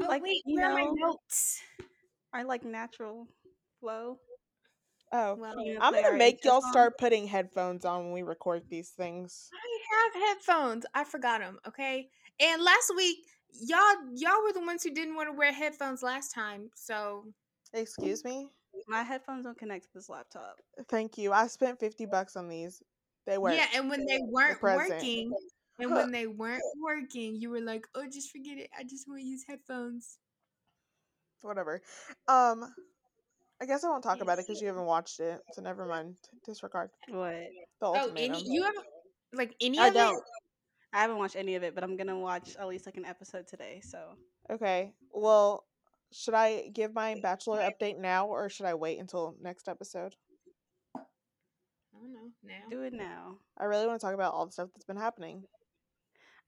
Oh, Like, wait, you where are my notes? I like natural flow. Oh, Well, I'm gonna make y'all start putting headphones on when we record these things. I have headphones. I forgot them. Okay. And last week, y'all y'all were the ones who didn't want to wear headphones last time. So Excuse me. My headphones don't connect to this laptop. Thank you. I spent fifty bucks on these. They work. yeah, and when they weren't present. working, and when they weren't working, you were like, "Oh, just forget it. I just want to use headphones." Whatever. Um, I guess I won't talk about it because you haven't watched it, so never mind. Disregard What? the Oh, any you haven't like any I of don't. it? I haven't watched any of it, but I'm gonna watch at least like an episode today. So Okay. Well, should I give my bachelor update now, or should I wait until next episode? I don't know now. do it now. I really want to talk about all the stuff that's been happening.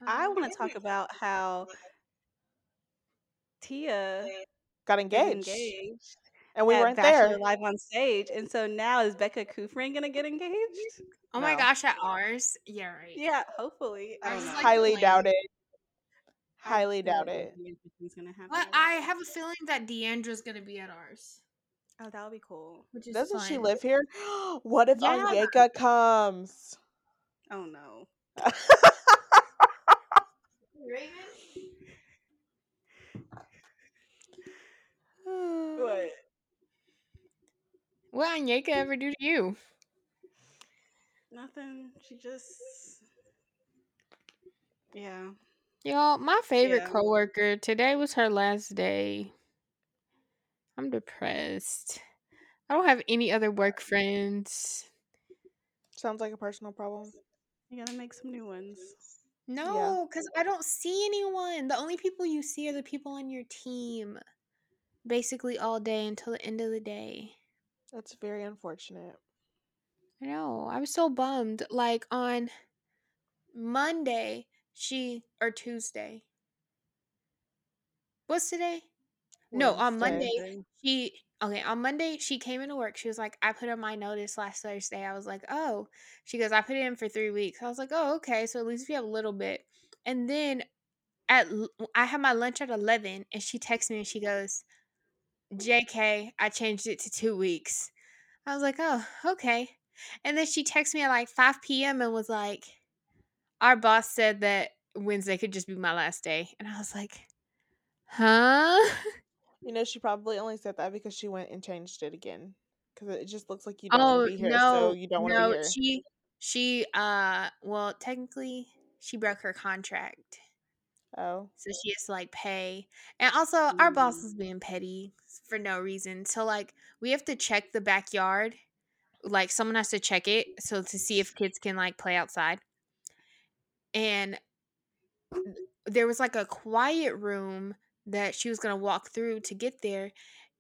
I Um, want to talk about how Tia Got engaged, engaged and we weren't Bachelor there. Live on stage, and so now is Becca Kufrin gonna get engaged? Oh my gosh, at ours? Yeah, right. Yeah, hopefully. I I don't was know. like, Highly lame. doubt it. Highly doubt it. Something's. But I have a feeling that Deandra's gonna be at ours, Oh, that would be cool. which is Doesn't she live here? what if Yeah. Onyeka comes? Oh no. What? What did Onyeka ever do to you? Nothing. She just. Yeah. Y'all, my favorite Yeah. coworker, today was her last day. I'm depressed. I don't have any other work friends. Sounds like a personal problem. You gotta make some new ones. No, because I don't see anyone. The only people you see are the people on your team. Basically all day until the end of the day. That's very unfortunate. I know. I was so bummed. Like on Monday, she or Tuesday. What's today? No, on Monday, she okay, on Monday she came into work. She was like, I put in my notice last Thursday. I was like, oh. She goes, I put it in for three weeks. I was like, oh, okay. So at least we have a little bit. And then at I had my lunch at eleven and she texts me and she goes, JK, I changed it to two weeks. I was like, oh, okay. And then she texted me at like 5 p.m. and was like, our boss said that Wednesday could just be my last day. And I was like, huh? You know, she probably only said that because she went and changed it again. Because it just looks like you don't want Oh to be here, no, so you don't want to no, be here. she she uh well technically she broke her contract. oh, So she has to like pay. And also our boss Mm. is being petty for no reason. So like we have to check the backyard. Like someone has to check it so to see if kids can like play outside. And there was like a quiet room that she was gonna walk through to get there.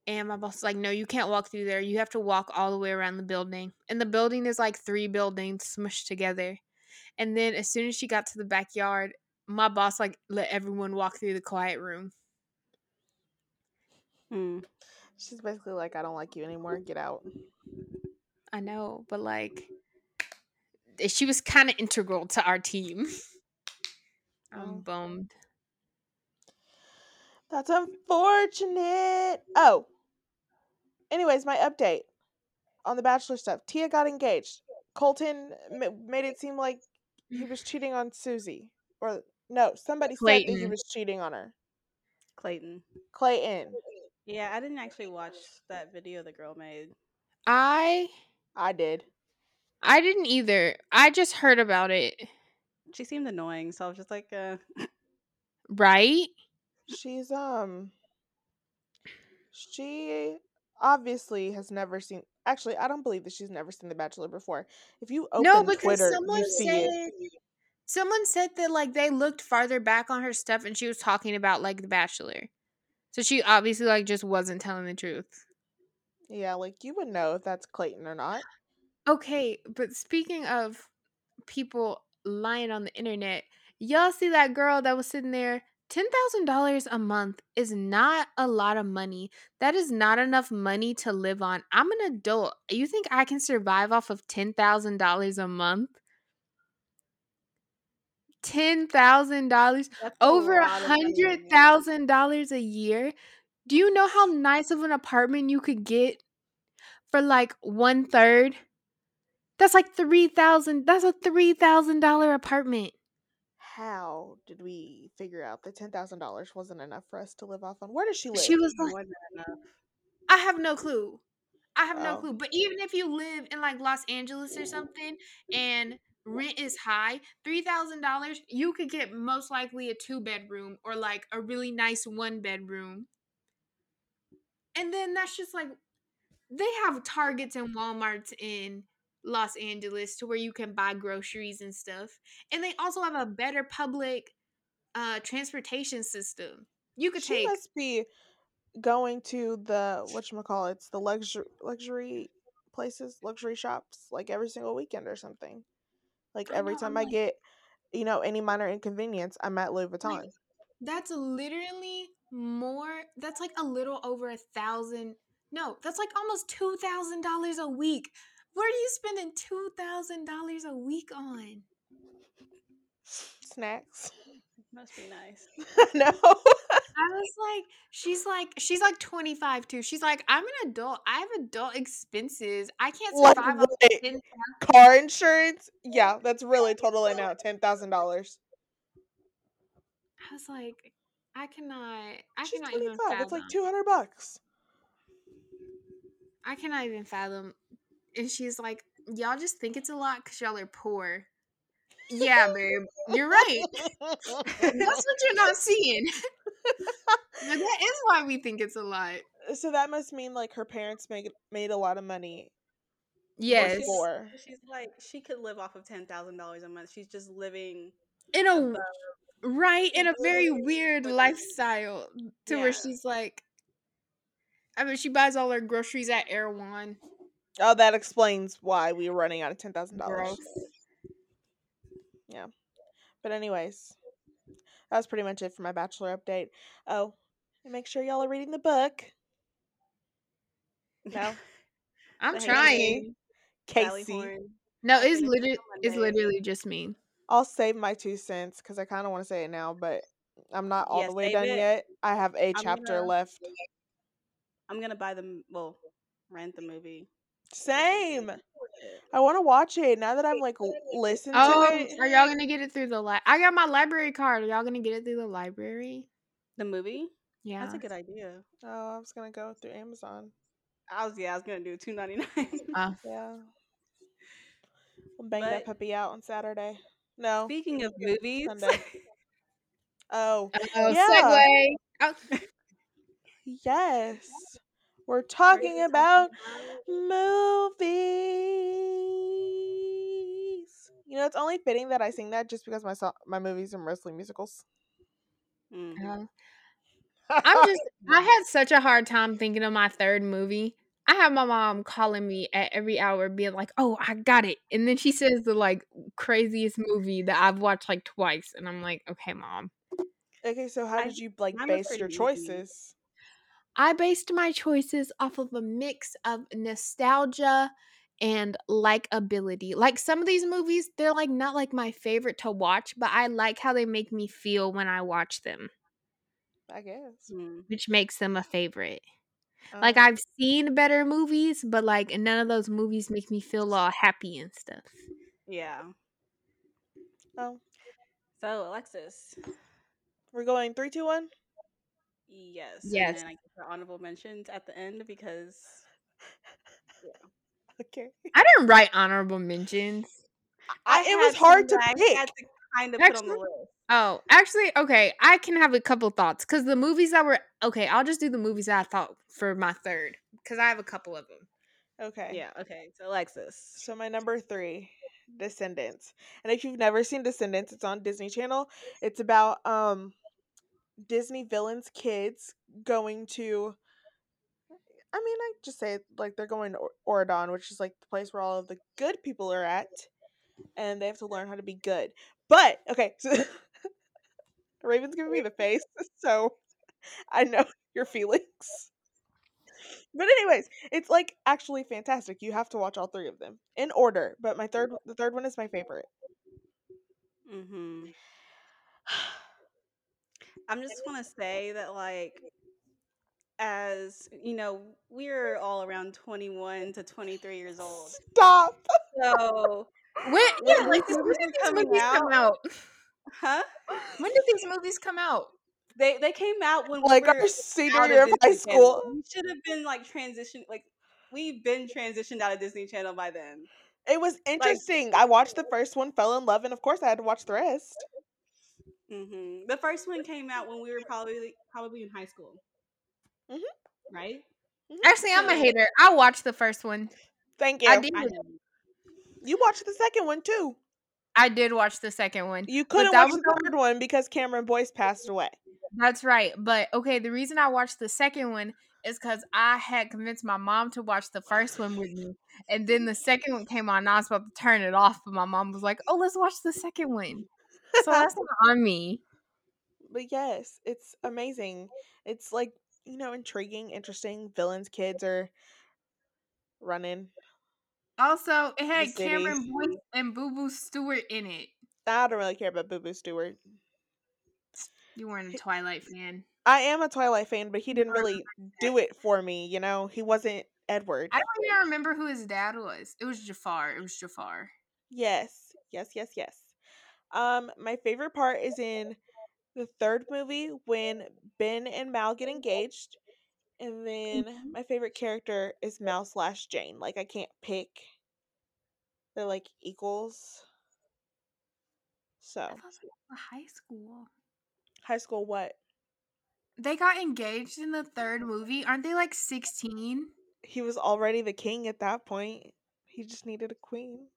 And my boss was like, no, you can't walk through there. You have to walk all the way around the building. And the building is like three buildings smushed together. And then as soon as she got to the backyard, my boss like let everyone walk through the quiet room. Hmm. she's basically like, I don't like you anymore. Get out. I know, but like eh, she was kind of integral to our team. Oh. I'm bummed. That's unfortunate. Oh. Anyways, my update on the Bachelor stuff. Tia got engaged. Colton ma- made it seem like he was cheating on Susie. Or, no, somebody said that he was cheating on her. Clayton. Clayton. Yeah, I didn't actually watch that video the girl made. I I did. I didn't either. I just heard about it. She seemed annoying, so I was just like, uh, Right? She's, um. She obviously has never seen. Actually, I don't believe that she's never seen The Bachelor before. If you open no, because Twitter, someone said it. someone said that like they looked farther back on her stuff and she was talking about like The Bachelor. So she obviously like just wasn't telling the truth. Yeah, like you would know if that's Clayton or not. Okay, but speaking of people lying on the internet, y'all see that girl that was sitting there? $10,000 a month is not a lot of money. That is not enough money to live on. I'm an adult. You think I can survive off of $10,000 a month? ten thousand dollars, over a lot of money. hundred thousand dollars a year. Do you know how nice of an apartment you could get for like one third? That's like three thousand. That's a three thousand dollar apartment. How did we figure out that ten thousand dollars wasn't enough for us to live off on? Where does she live? She was like, More than enough. I have no clue. I have no Oh. clue. But even if you live in like Los Angeles or something and rent is high, three thousand dollars, you could get most likely a two bedroom or like a really nice one bedroom. And then that's just like they have Targets and Walmarts in Los Angeles to where you can buy groceries and stuff. And they also have a better public uh transportation system. You could she take must be going to the what you call it's the luxury luxury places, luxury shops, like every single weekend or something. Like I every know, time I'm I like- get, you know, any minor inconvenience, I'm at Louis Vuitton. That's literally more. That's like a little over a thousand. No, that's like almost two thousand dollars a week. What are you spending two thousand dollars a week on? Snacks. Must be nice. no. I was like, she's like, she's like twenty five too. She's like, I'm an adult. I have adult expenses. I can't Like survive on what? ten. Car insurance? Yeah, that's really totally now ten thousand dollars. I was like, I cannot. I She's cannot twenty even fathom. It's like two hundred bucks. I cannot even fathom. And she's like, y'all just think it's a lot because y'all are poor. Yeah, babe, you're right. That's what you're not seeing. But that is why we think it's a lot. Uh, so that must mean like her parents made made a lot of money. Yes. Before. She's like she could live off of ten thousand dollars a month. She's just living In a above. right, in a very weird lifestyle to where she's like I mean she buys all her groceries at Erewhon. Oh, that explains why we were running out of ten thousand dollars. Gross. But anyways, that was pretty much it for my bachelor update. Oh, and make sure y'all are reading the book. No, I'm The trying. Kaci. No, it's literally it's literally just me. I'll save my two cents because I kind of want to say it now, but I'm not all Yeah, the way done it. yet. I have a I'm chapter gonna- left. I'm gonna buy them. Well, rent the movie. Same. I want to watch it now that I'm like l- listened Oh, to it. are y'all gonna get it through the li- I got my library card. Are y'all gonna get it through the library? The movie. Yeah. That's a good idea. Oh, I was gonna go through Amazon. I was yeah. I was gonna do two ninety nine. Uh, Yeah. We'll bang that But- puppy out on Saturday. No. Speaking of movies, Sunday. Oh, oh, Yeah. segue. Oh, yes. We're we're talking gonna about talk movies. You know, it's only fitting that I sing that just because my so- my movies are mostly musicals. Mhm. oh. I'm just I had such a hard time thinking of my third movie. I have my mom calling me at every hour being like, "Oh, I got it." And then she says the like craziest movie that I've watched like twice and I'm like, "Okay, mom." Okay, so how I- did you like mine was base your pretty easy. choices? I based my choices off of a mix of nostalgia and likability. Like some of these movies, they're like not like my favorite to watch, but I like how they make me feel when I watch them, I guess. Mm. which makes them a favorite. Like Um, I've seen better movies, but like none of those movies make me feel all happy and stuff. Yeah. oh, So Alexis. we're going three, two, one. Yes. Yes. And then I get the honorable mentions at the end because Okay. I didn't write honorable mentions. I, it was had hard to that pick. I had to kind of put on the Actually- list. Oh, actually, okay, I can have a couple thoughts because the movies that were okay. I'll just do the movies that I thought for my third because I have a couple of them. Okay. Yeah. Okay. So Alexis. So my number three, Descendants. And if you've never seen Descendants, it's on Disney Channel. It's about um Disney villains' kids going to I mean, I just say like they're going to Or- Auradon, which is like the place where all of the good people are at, and they have to learn how to be good. But okay, so Raven's giving me the face, so I know your feelings. But anyways, it's like actually fantastic. You have to watch all three of them in order. But my third, the third one is my favorite. Mm-hmm. I'm just want to say that like as you know, we're all around 21 to 23 years old. Stop. So When, yeah, like when did these movies come out? huh? When did these movies come out? They they came out when Like we were our senior year of high Disney Channel. school. We should have been like transitioned like we've been transitioned out of Disney Channel by then. It was interesting. I watched the first one, fell in love, and of course I had to watch the rest. Hmm The first one came out when we were probably probably in high school. Mhm. Right? Actually, I'm a hater. I watched the first one. Thank you. I did. I. You watched the second one too. I did watch the second one. You couldn't that watch was the on- third one because Cameron Boyce passed away. That's right. But okay, the reason I watched the second one is because I had convinced my mom to watch the first one with me. And then the second one came on, and I was about to turn it off, but my mom was like, Oh, let's watch the second one. So that's not on me. But yes, it's amazing. It's like, you know, intriguing, interesting. Villains, kids are running. Also, it had Cameron. Boyce and Boo Boo Stewart in it. I don't really care about Boo Boo Stewart. You weren't a Twilight fan. I am a Twilight fan, but he didn't really do it for me, you know? He wasn't Edward. I don't even remember who his dad was. It was Jafar. It was Jafar. Yes, yes, yes, yes. Um, my favorite part is in the third movie when Ben and Mal get engaged, and then Mhm. my favorite character is Mal slash Jane. Like I can't pick. They're like equals. So I thought they were high school. high school, what? They got engaged in the third movie. Aren't they like 16? He was already the king at that point. He just needed a queen.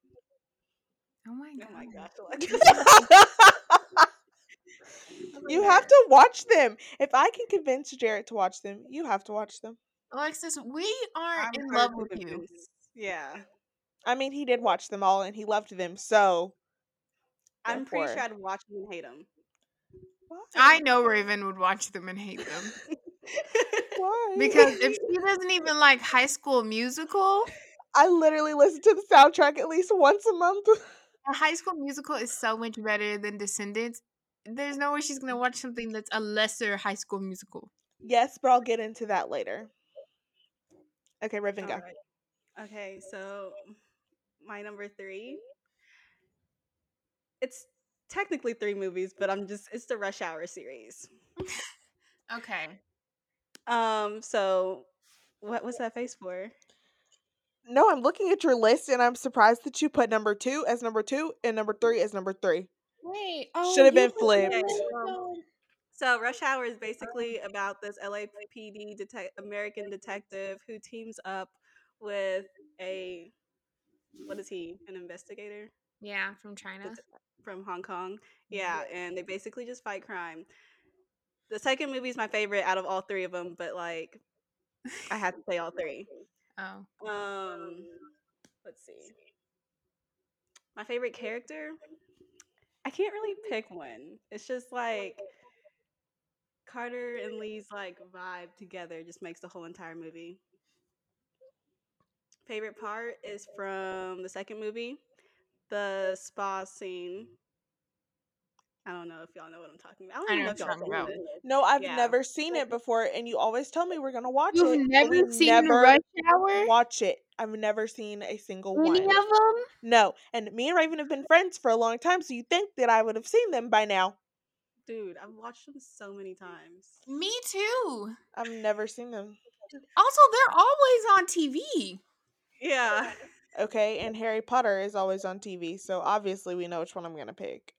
Oh my god. Oh my gosh. Oh you have to watch them. If I can convince Jarrett to watch them, you have to watch them. Alexis, we aren't I'm in love with you. Yeah. I mean, he did watch them all and he loved them. So I'm pretty sure I'd watch them and hate them. I know Raven would watch them and hate them. Why? Because if she doesn't even like high school musical, I literally listen to the soundtrack at least once a month. A high school musical is so much better than Descendants. There's no way she's gonna watch something that's a lesser high school musical. yes, but I'll get into that later. Okay, Raven, go. Alright. Okay, so my number three. It's technically three movies, but I'm just it's the Rush Hour series. Okay. Um, so what was that face for? No, I'm looking at your list and I'm surprised that you put number two as number two and number three as number three. Wait. Oh, Should have been flipped. Um so Rush Hour is basically um about this LAPD detec- American detective who teams up with a what is he? An investigator Yeah, from China. Det- from Hong Kong. Yeah, mm-hmm. and they basically just fight crime. The second movie is my favorite out of all three of them, but like I have to say all three. Oh. Um, let's see. My favorite character? I can't really pick one. It's just like Carter and Lee's like vibe together just makes the whole entire movie. Favorite part is from the second movie, the spa scene. I don't know if y'all know what I'm talking about. I don't I even know know if y'all you're talking seen it. No, I've Yeah. never seen it before, and you always tell me we're gonna watch it. You've and never seen never Rush Hour? Watch it. I've never seen a single Any one. of them? No, and me and Raven have been friends for a long time, so you think that I would have seen them by now. Dude, I've watched them so many times. Me too. I've never seen them. Also, they're always on TV. Yeah. Okay, and Harry Potter is always on TV, so obviously we know which one I'm gonna pick.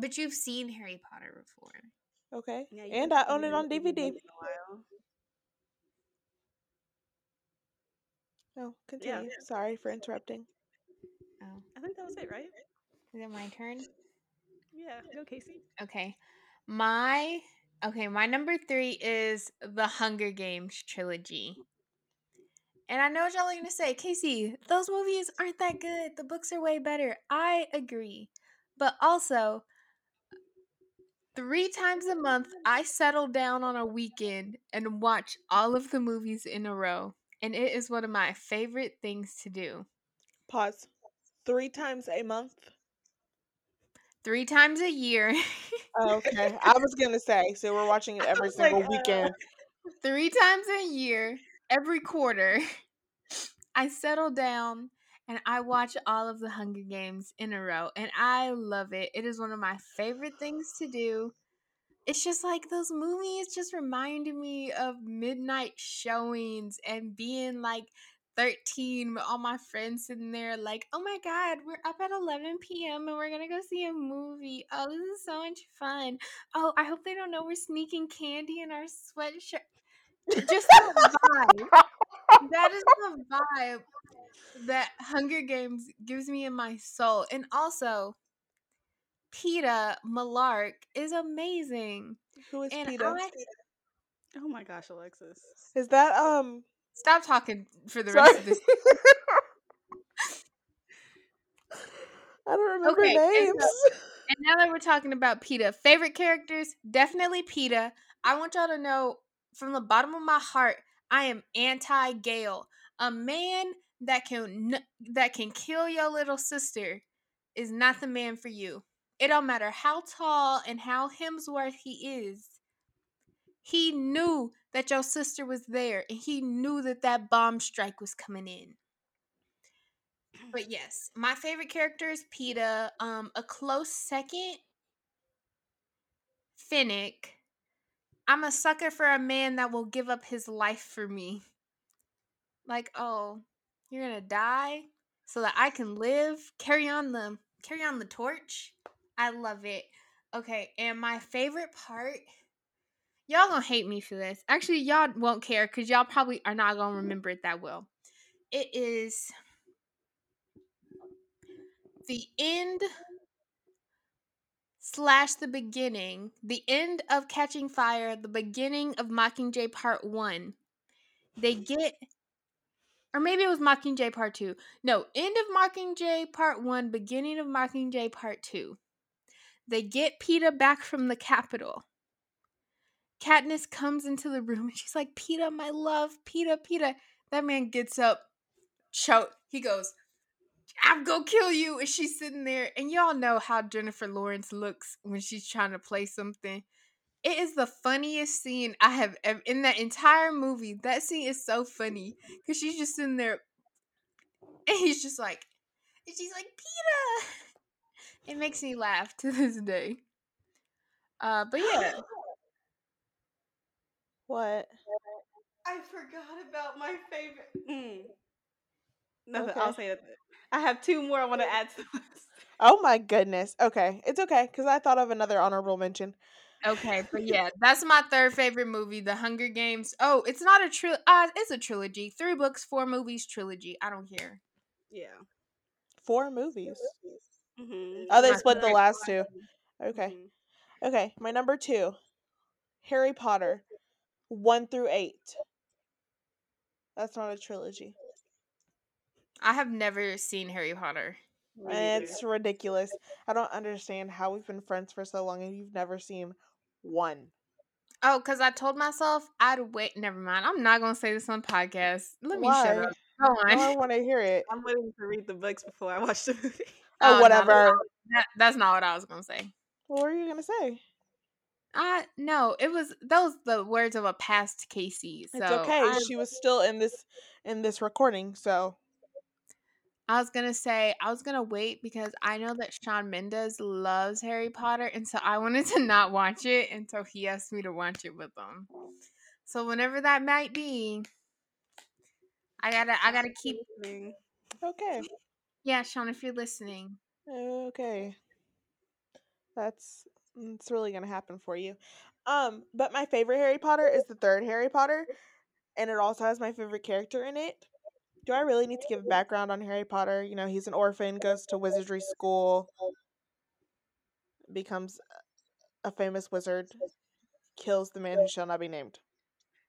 But you've seen Harry Potter before. Okay, Yeah, and I own it on DVD. in a while. Oh, no, continue. Sorry for interrupting. Oh, I think that was it, right? is it my turn? Yeah, go Kaci. Okay. My okay, my number three is the Hunger Games trilogy. And I know what y'all are gonna say, Kaci, those movies aren't that good. The books are way better. I agree. But also, three times a month, I settle down on a weekend and watch all of the movies in a row. And it is one of my favorite things to do. Pause. Three times a month. three times a year. Oh, okay, I was gonna say. So we're watching it every like, single uh, weekend. three times a year, every quarter, I settle down and I watch all of the Hunger Games in a row, and I love it. It is one of my favorite things to do. It's just like those movies just reminded me of midnight showings and being like 13 with all my friends sitting there like, oh my god, we're up at 11 p.m. and we're gonna go see a movie. Oh, this is so much fun. Oh, I hope they don't know we're sneaking candy in our sweatshirt. Just the vibe. That is the vibe that Hunger Games gives me in my soul. And also, Peeta Mellark is amazing. Who is And Peter? I Oh my gosh, Alexis. Is that um? stop talking for the Sorry. rest of this. I don't remember Okay, and names. And now that we're talking about Peeta, favorite characters, definitely Peeta. I want y'all to know from the bottom of my heart, I am anti Gale. A man that can that can kill your little sister is not the man for you. It don't matter how tall and how Hemsworth he is. He knew that your sister was there, and he knew that that bomb strike was coming in. But yes, my favorite character is Peeta. Um, a close second, Finnick. I'm a sucker for a man that will give up his life for me. Like, oh, you're gonna die so that I can live. Carry on the carry on the torch. I love it. Okay, and my favorite part. Y'all gonna hate me for this. Actually, y'all won't care because y'all probably are not gonna mm-hmm. remember it that well. It is the end slash the beginning, the end of Catching Fire, the beginning of Mockingjay Part 1. They get, or maybe it was Mockingjay Part 2. No, end of Mockingjay Part 1, beginning of Mockingjay Part 2. They get Peeta back from the Capitol. Katniss comes into the room and she's like, Peeta, my love, Peeta, Peeta. That man gets up, choke. He goes, I'm gonna kill you. And she's sitting there, and y'all know how Jennifer Lawrence looks when she's trying to play something. It is the funniest scene I have ever in that entire movie. That scene is so funny because she's just sitting there, and he's just like, and she's like, Peter. It makes me laugh to this day. Uh, but yeah, What? I forgot about my favorite. Mm. Nothing. Okay. I'll say that. I have two more I want to add to the list. Oh my goodness. Okay, it's okay because I thought of another honorable mention. okay, but yeah, that's my third favorite movie, The Hunger Games. Oh, it's not a tri. Uh, it's a trilogy. Three books, four movies, trilogy. I don't care. Yeah. Four movies. Mm-hmm. Oh, they My split the last two. Okay. Mhm. Okay, my number two, Harry Potter, one through eight. That's not a trilogy. I have never seen Harry Potter. It's ridiculous. I don't understand how we've been friends for so long and you've never seen one. Oh, because I told myself I'd wait. Never mind. I'm not gonna say this on podcast. Let me Why? shut up. Go on. I want to hear it. I'm waiting to read the books before I watch the movie. Oh, Oh, whatever. That, that's not what I was gonna say. What were you gonna say? Uh no, it was those the words of a past Kaci. So it's okay. I, She was still in this in this recording, so I was gonna say I was gonna wait because I know that Shawn Mendes loves Harry Potter, and so I wanted to not watch it until he asked me to watch it with him. So whenever that might be, I gotta I gotta keep okay. yeah, Sean, if you're listening. Okay. That's it's really gonna happen for you. Um, but my favorite Harry Potter is the third Harry Potter, and it also has my favorite character in it. Do I really need to give a background on Harry Potter? You know, he's an orphan, goes to wizardry school, becomes a famous wizard, kills the man who shall not be named.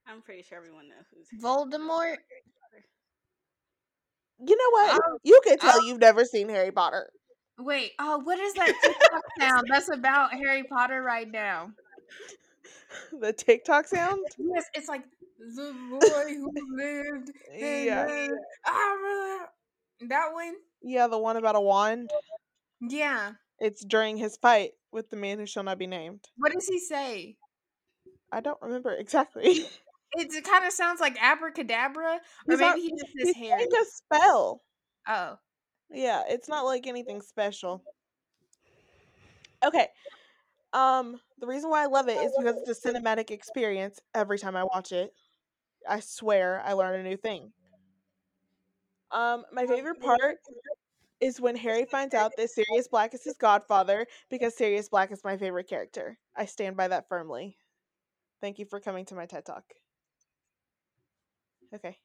I'm pretty sure everyone knows who's Voldemort. You know what? Oh, you can tell oh. you've never seen Harry Potter. Wait, oh, what is that TikTok sound that's about Harry Potter right now? the TikTok sound? Yes, it's like the boy who lived. Yeah. lived." Ah, That one? Yeah, the one about a wand. Yeah. It's during his fight with the man who shall not be named. What does he say? I don't remember exactly. It, kind of sounds like abracadabra, or He's maybe not- he He's his hair. saying a spell. Oh, Yeah, it's not like anything special. Okay. Um, the reason why I love it is because it's a cinematic experience every time I watch it. I swear I learn a new thing. Um, my favorite part is when Harry finds out that Sirius Black is his godfather because Sirius Black is my favorite character. I stand by that firmly. Thank you for coming to my TED Talk. Okay.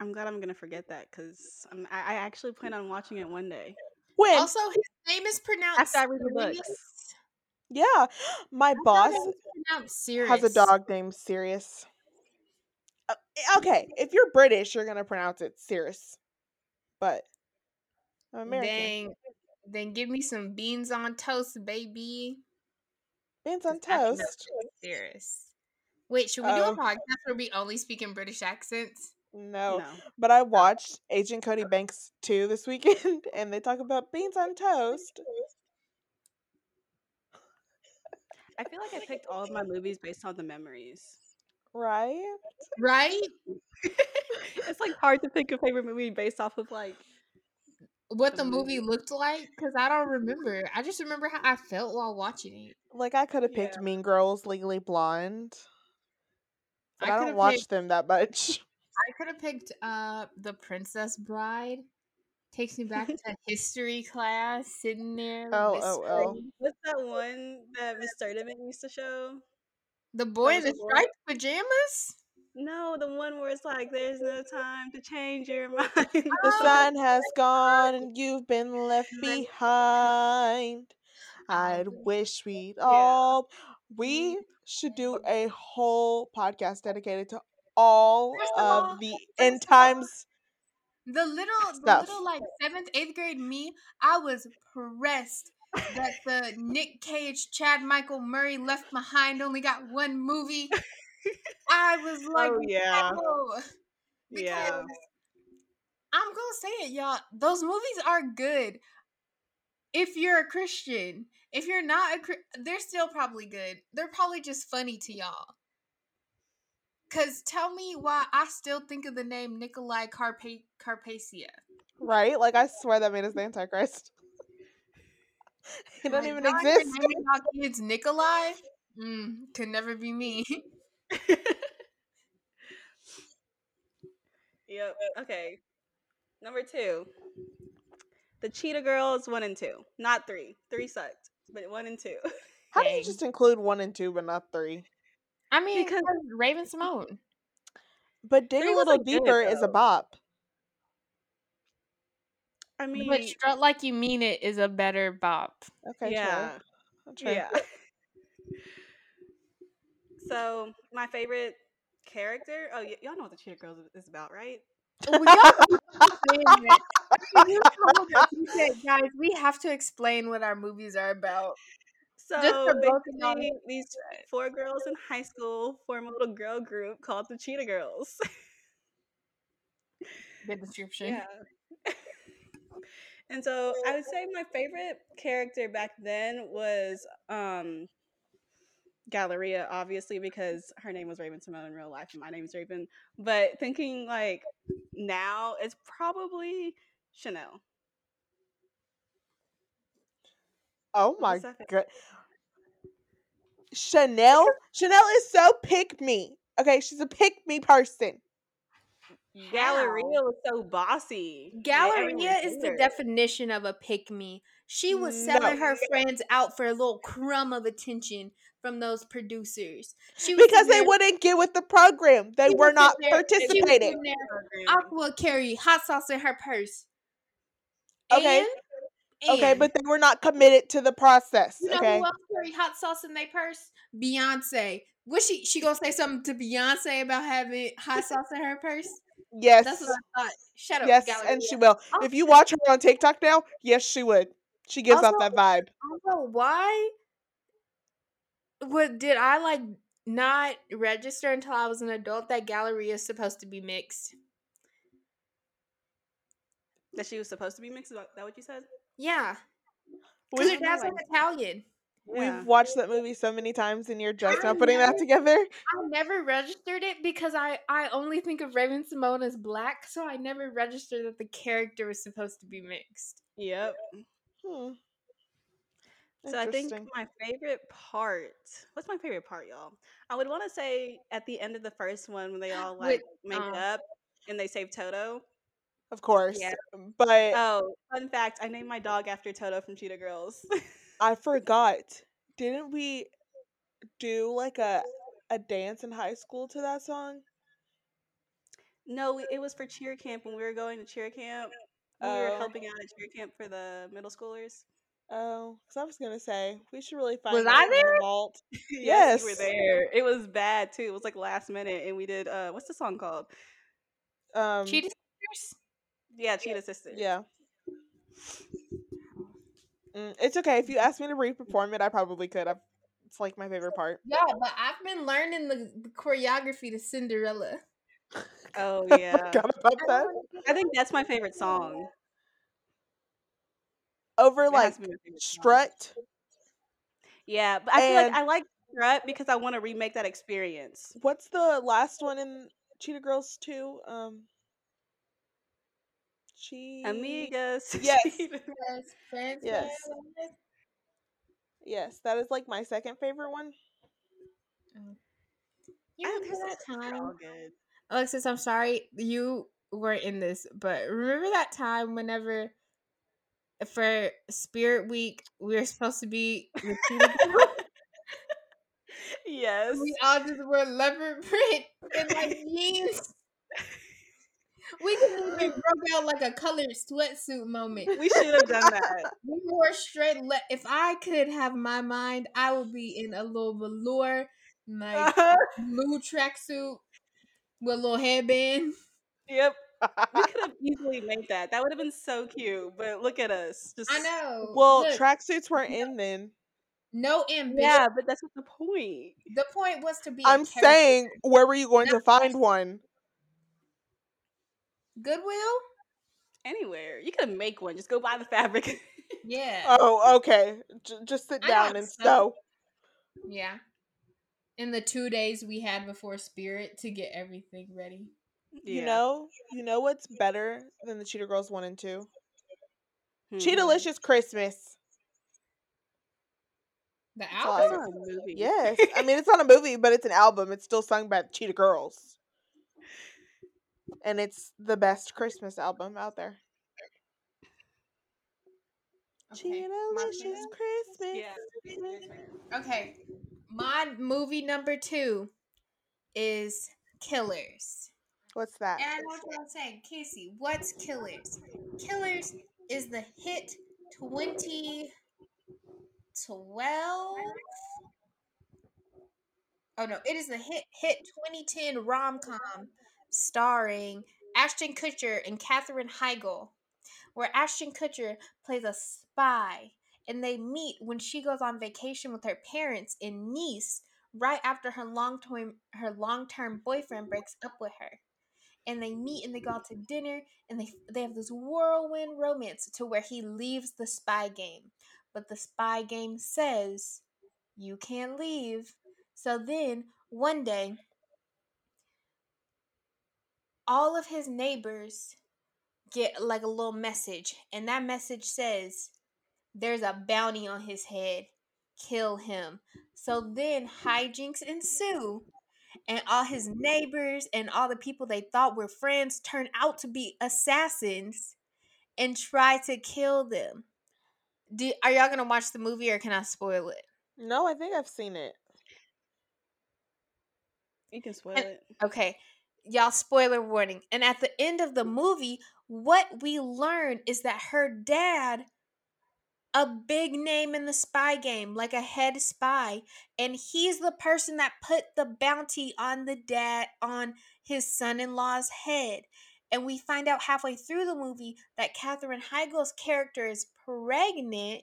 I'm glad I'm gonna forget that because I, I actually plan on watching it one day. When also his name is pronounced. After I read the books. Yeah, my I boss it was pronounced Sirius. has a dog named Sirius. Okay, if you're British, you're gonna pronounce it Sirius, but I'm American. Then, then give me some beans on toast, baby. Beans on toast. that's Sirius. Wait, should we do Oh. a um, podcast where we only speak in British accents? No, No. but I oh. watched Agent Cody oh. Banks 2 this weekend, and they talk about beans on toast. I feel like I picked all of my movies based on the memories. Right? Right? it's like hard to pick a favorite movie based off of like What The the movie movie. looked like? Because I don't remember. I just remember how I felt while watching it. Like I could have picked Yeah. Mean Girls, Legally Blonde, but I I, don't watch picked- them that much. I could have picked uh The Princess Bride. Takes me back to history class, sitting there. Oh, oh, oh. whispering. what's that one that Miss Sturdivant used to show? The boy in the striped pajamas? No, the one where it's like there's no time to change your mind. The sun has gone and you've been left behind. I'd wish we'd all. We mm-hmm. should do a whole podcast dedicated to all of of the end times. The little, the little like seventh, eighth grade me, I was pressed that the Nick Cage, Chad Michael Murray Left Behind only got one movie. I was like, Oh, yeah. no. Yeah. I'm gonna say it, y'all. Those movies are good. If you're a Christian, if you're not a, they're still probably good. They're probably just funny to y'all. Cause tell me why I still think of the name Nikolai Carpa- Carpathia. Right? Like, I swear that man is the Antichrist. he doesn't Like, even y'all out here exist. naming y'all kids Nikolai? Mm, could never be me. Yep. Okay. Number two. The Cheetah Girls one and two. Not three. Three sucked. But one and two. How do you just include one and two but not three? I mean, Because- because Raven-Symoné. But dig Three a little wasn't good, deeper is a though. bop. I mean But Strut Like You Mean It is a better bop. Okay, yeah. true. True. Yeah. so my favorite character. Oh, y- y'all know what the Cheetah Girls is- oh, is about, right? We gotta explain it. You told us, you said, guys, we have to explain what our movies are about. So for both of basically, these four girls in high school form a little girl group called the Cheetah Girls. Good description. Yeah. And so I would say my favorite character back then was um Galleria, obviously, because her name was Raven-Symoné in real life and my name is Raven. But thinking like now, it's probably Chanel. Oh my god. Chanel? Chanel is so pick me. Okay, she's a pick me person. Galleria was so bossy. Galleria is the definition of a pick me. She was selling No. her friends out for a little crumb of attention from those producers. She was Because they there- wouldn't get with the program. They she were not there- participating. Aqua carry hot sauce in her purse. Okay. And, Okay, and but they were not committed to the process. you know Okay. who else carry hot sauce in their purse? Beyonce. Was she she gonna say something to Beyonce about having hot sauce in her purse? Yes. That's what I thought. Shut up, Yes, Galleria. and she will. If you watch her on TikTok now, yes, she would. She gives off that vibe. Also, why what did I like not register until I was an adult that Galleria is supposed to be mixed? That she was supposed to be mixed. Is that what you said? Yeah. Because her dad's like Italian. Yeah. we've watched that movie so many times, and you're just I now putting that together. I never registered it because I I only think of Raven-Symoné as black, so I never registered that the character was supposed to be mixed. Yep. Hmm. So I think my favorite part. What's my favorite part, y'all? I would want to say at the end of the first one when they all With, like make um, up and they save Toto. Of course, Yeah. but Oh, fun fact! I named my dog after Toto from Cheetah Girls. I forgot. Didn't we do like a a dance in high school to that song? no, we- it was for cheer camp when we were going to cheer camp. We were Oh. helping out at cheer camp for the middle schoolers. Oh, because I was gonna say we should really find Was that I in the there? vault. yes, you were Yes. there. It was bad too. It was like last minute, and we did. uh What's the song called? Um, Cheetah Sisters? Yeah, Cheetah Sisters. yeah. Mm, it's okay if you asked me to re-perform it, I probably could. I've, it's like my favorite part. Yeah, but I've been learning the, the choreography to Cinderella. Oh I yeah. forgot about that. I think that's my favorite song. Over It like has to be my favorite song. strut. Yeah, but I feel like I like Strut because I want to remake that experience. What's the last one in Cheetah Girls 2? Um, she. Amigas. Yes. Yes, friends, Yes. friends. Yes, that is like my second favorite one. Mm. You I remember that time? good. Alexis, I'm sorry you weren't in this, but remember that time whenever for Spirit Week we were supposed to be with Cheetah Girls? yes. we all just wore leopard print and like jeans. We didn't even broke out like a colored sweatsuit moment. We should have done that. We wore straight. Le- if I could have my mind, I would be in a little velour, like blue tracksuit with a little headband. yep. We could have easily made that. That would have been so cute. But look at us. Just I know. well, Look, tracksuits weren't in then. no ambition. Yeah, but that's not the point. The point was to be. I'm saying, where were you going to find one? Goodwill. Anywhere. You could make one. Just go buy the fabric. Yeah. Oh, okay. J- just sit I down and some. sew. Yeah. In the two days we had before Spirit to get everything ready. You know, you know what's better than the Cheetah Girls one and two? Hmm. Cheetah-licious Christmas. The all I That's album. movie. Yes, I mean it's not a movie, but it's an album. It's still sung by the Cheetah Girls, and it's the best Christmas album out there. Okay, Christmas. Yeah. Okay. My movie number two is Killers. What's that? And I know what I'm saying. Kaci, what's Killers? Killers is the hit 2012. Oh no, it is the hit hit 2010 rom com starring Ashton Kutcher and Katherine Heigl, where Ashton Kutcher plays a spy, and they meet when she goes on vacation with her parents in Nice right after her long term her long term boyfriend breaks up with her. And they meet and they go out to dinner and they they have this whirlwind romance to where he leaves the spy game. But the spy game says you can't leave. So then one day all of his neighbors get like a little message and that message says there's a bounty on his head kill him so then hijinks ensue and all his neighbors and all the people they thought were friends turn out to be assassins and try to kill them. Do, are y'all gonna watch the movie or can I spoil it? No, I think I've seen it. You can spoil And- it. Okay, y'all, spoiler warning. And at the end of the movie, what we learn is that her dad, a big name in the spy game, like a head spy, and he's the person that put the bounty on the dad on his son-in-law's head. And we find out halfway through the movie that Katherine Heigl's character is pregnant.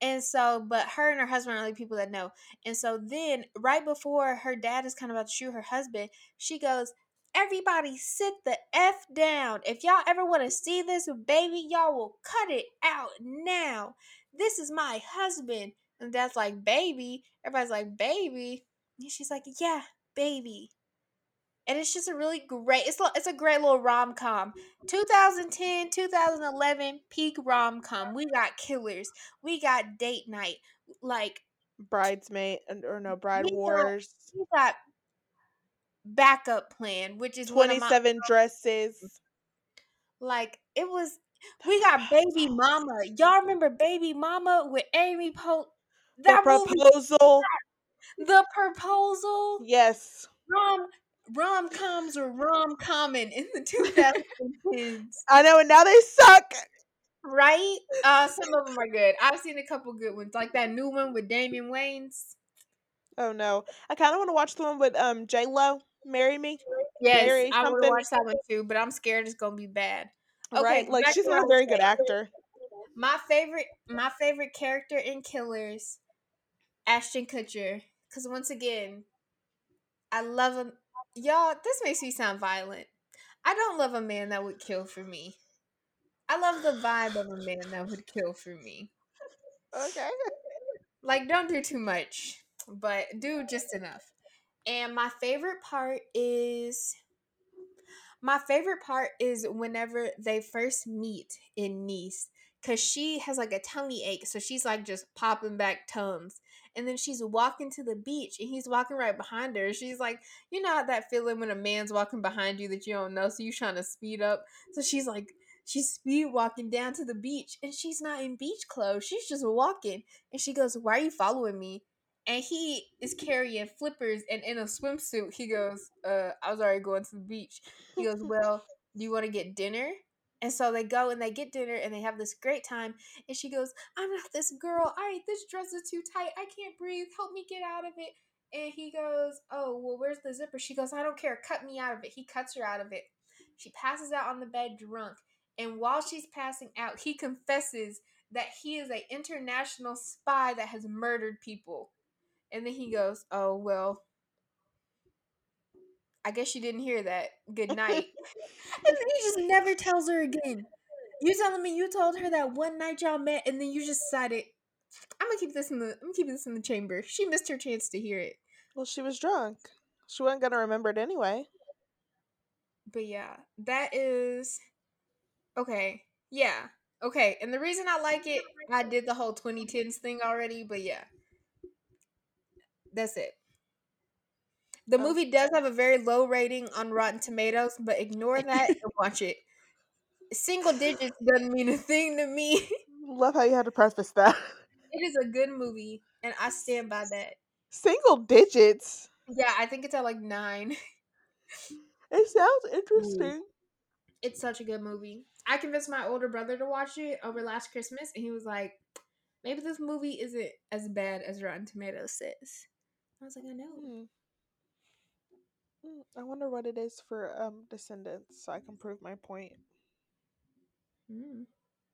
And so, but her and her husband are the only people that know. And so then, right before her dad is kind of about to shoot her husband, she goes, Everybody sit the F down. If y'all ever want to see this baby, y'all will cut it out now. This is my husband. And dad's like, Baby. Everybody's like, Baby. And she's like, Yeah, baby. And it's just a really great, it's, a- it's a great little rom com. 2010, 2011, peak rom com. We got killers. We got date night. Like, Bridesmaid and or no Bride We got- Wars. we got backup plan, which is one Twenty of my dresses. like it was we got baby mama. Y'all remember baby mama with Amy Po The that movie proposal. the proposal Yes. rom rom coms were rom common in the 2010s. I know, and now they suck. right? Uh some of them are good. I've seen a couple good ones, like that new one with Damon Wayans. Oh no. I kinda wanna watch the one with um J Lo. Marry me. Yes, Mary I to watch that one too, but I'm scared it's gonna be bad. Okay, right? Like she's not a very good actor. My favorite, my favorite character in Killers, Ashton Kutcher. Because once again, I love him. Y'all, this makes me sound violent. I don't love a man that would kill for me. I love the vibe of a man that would kill for me. Okay. Like, don't do too much, but do just enough. And my favorite part is my favorite part is whenever they first meet in Nice because she has like a tummy ache. So she's like just popping back tums. And then she's walking to the beach and he's walking right behind her. She's like, you know that feeling when a man's walking behind you that you don't know. So you're trying to speed up. So she's like, she's speed walking down to the beach and she's not in beach clothes. She's just walking. And she goes, Why are you following me? And he is carrying flippers and in a swimsuit. He goes, uh, I was already going to the beach. He goes, Well, do you want to get dinner? And so they go and they get dinner and they have this great time. And she goes, I'm not this girl. I this dress is too tight. I can't breathe. Help me get out of it. And he goes, Oh, well, where's the zipper? She goes, I don't care. Cut me out of it. He cuts her out of it. She passes out on the bed drunk. And while she's passing out, he confesses that he is a international spy that has murdered people. And then he goes, "Oh well, I guess you didn't hear that. Good night." and then he just never tells her again. You telling me you told her that one night y'all met, and then you just decided, "I'm gonna keep this in the I'm gonna keep this in the chamber." She missed her chance to hear it. Well, she was drunk. She wasn't gonna remember it anyway. But yeah, that is okay. Yeah. Okay. And the reason I like it, I did the whole 2010s thing already, but yeah. That's it. The Oh. movie does have a very low rating on Rotten Tomatoes, but ignore that and watch it. Single digits doesn't mean a thing to me. Love how you had to preface that. It is a good movie, and I stand by that. Single digits. Yeah, I think it's at like nine. It sounds interesting. It's such a good movie. I convinced my older brother to watch it over last Christmas, and he was like, maybe this movie isn't as bad as Rotten Tomatoes says. I was like, I know. Hmm, I wonder what it is for um Descendants, so I can prove my point. Mm.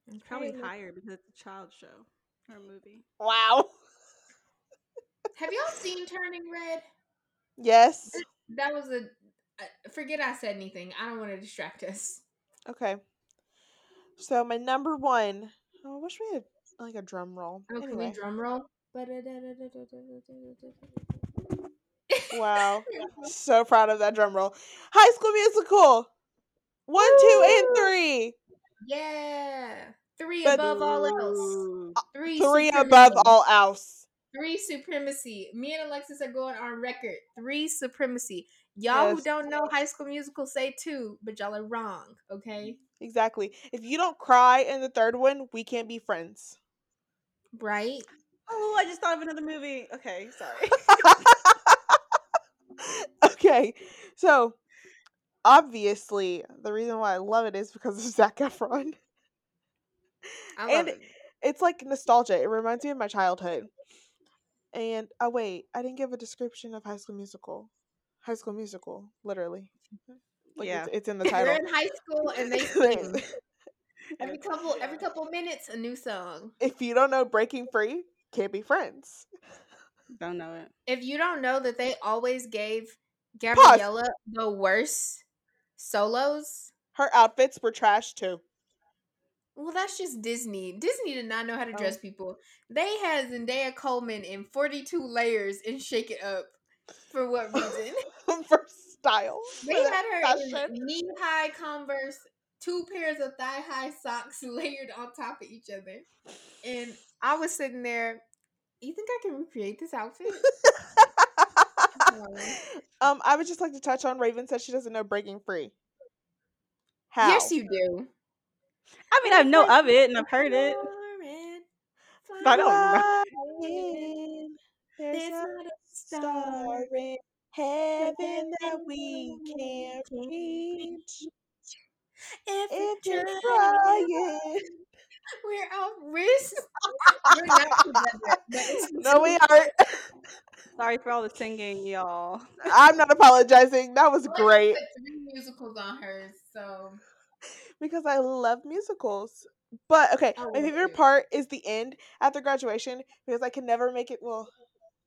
It's probably Okay. higher because it's a child show or a movie. Wow. Have y'all seen Turning Red? Yes. That was a. uh, Forget I said anything. I don't want to distract us. Okay. So my number one. Oh, I wish we had like a drum roll. Oh, can Anyway. we drum roll? Wow. so proud of that drum roll. High School Musical. One, two, and Woo! three. Yeah. Three But- above all else. Uh, three, Three above supremacy. all else. Three supremacy. Me and Alexis are going on record. Three supremacy. Y'all who Yes. don't know High School Musical say two, but y'all are wrong. Okay, Exactly. If you don't cry in the third one, we can't be friends. right? Oh, I just thought of another movie. Okay, sorry. okay. So obviously the reason why I love it is because of Zac Efron. I love And it. It's like nostalgia. It reminds me of my childhood. And oh wait, I didn't give a description of High School Musical. High School Musical, literally. Mm-hmm. Like Yeah. it's, it's in the They're title. in high school and they sing. Every couple, every couple minutes, a new song. if you don't know Breaking Free, can't be friends. Don't know it. If you don't know that they always gave Gabriella the worst solos, Her outfits were trash too. Well, that's just Disney. Disney did not know how to oh. dress Oh. people. They had Zendaya Coleman in 42 layers and Shake It Up. For what reason? for style. they for had her fashion. in knee high Converse, two pairs of thigh high socks layered on top of each other. And I was sitting there, you think I can recreate this outfit? um, I would just like to touch on Raven said she doesn't know breaking free. How? Yes, you do. I mean, I know of it and I've heard it. I don't know. There's There's not a star in heaven that we can't reach. If, If you're you're trying, trying. We're out risk. We're not together. No, we aren't. Sorry for all the singing, y'all. I'm not apologizing. That was Well, great three musicals on hers, so because I love musicals. But okay, I my favorite part is the end after graduation because I can never make it. Well,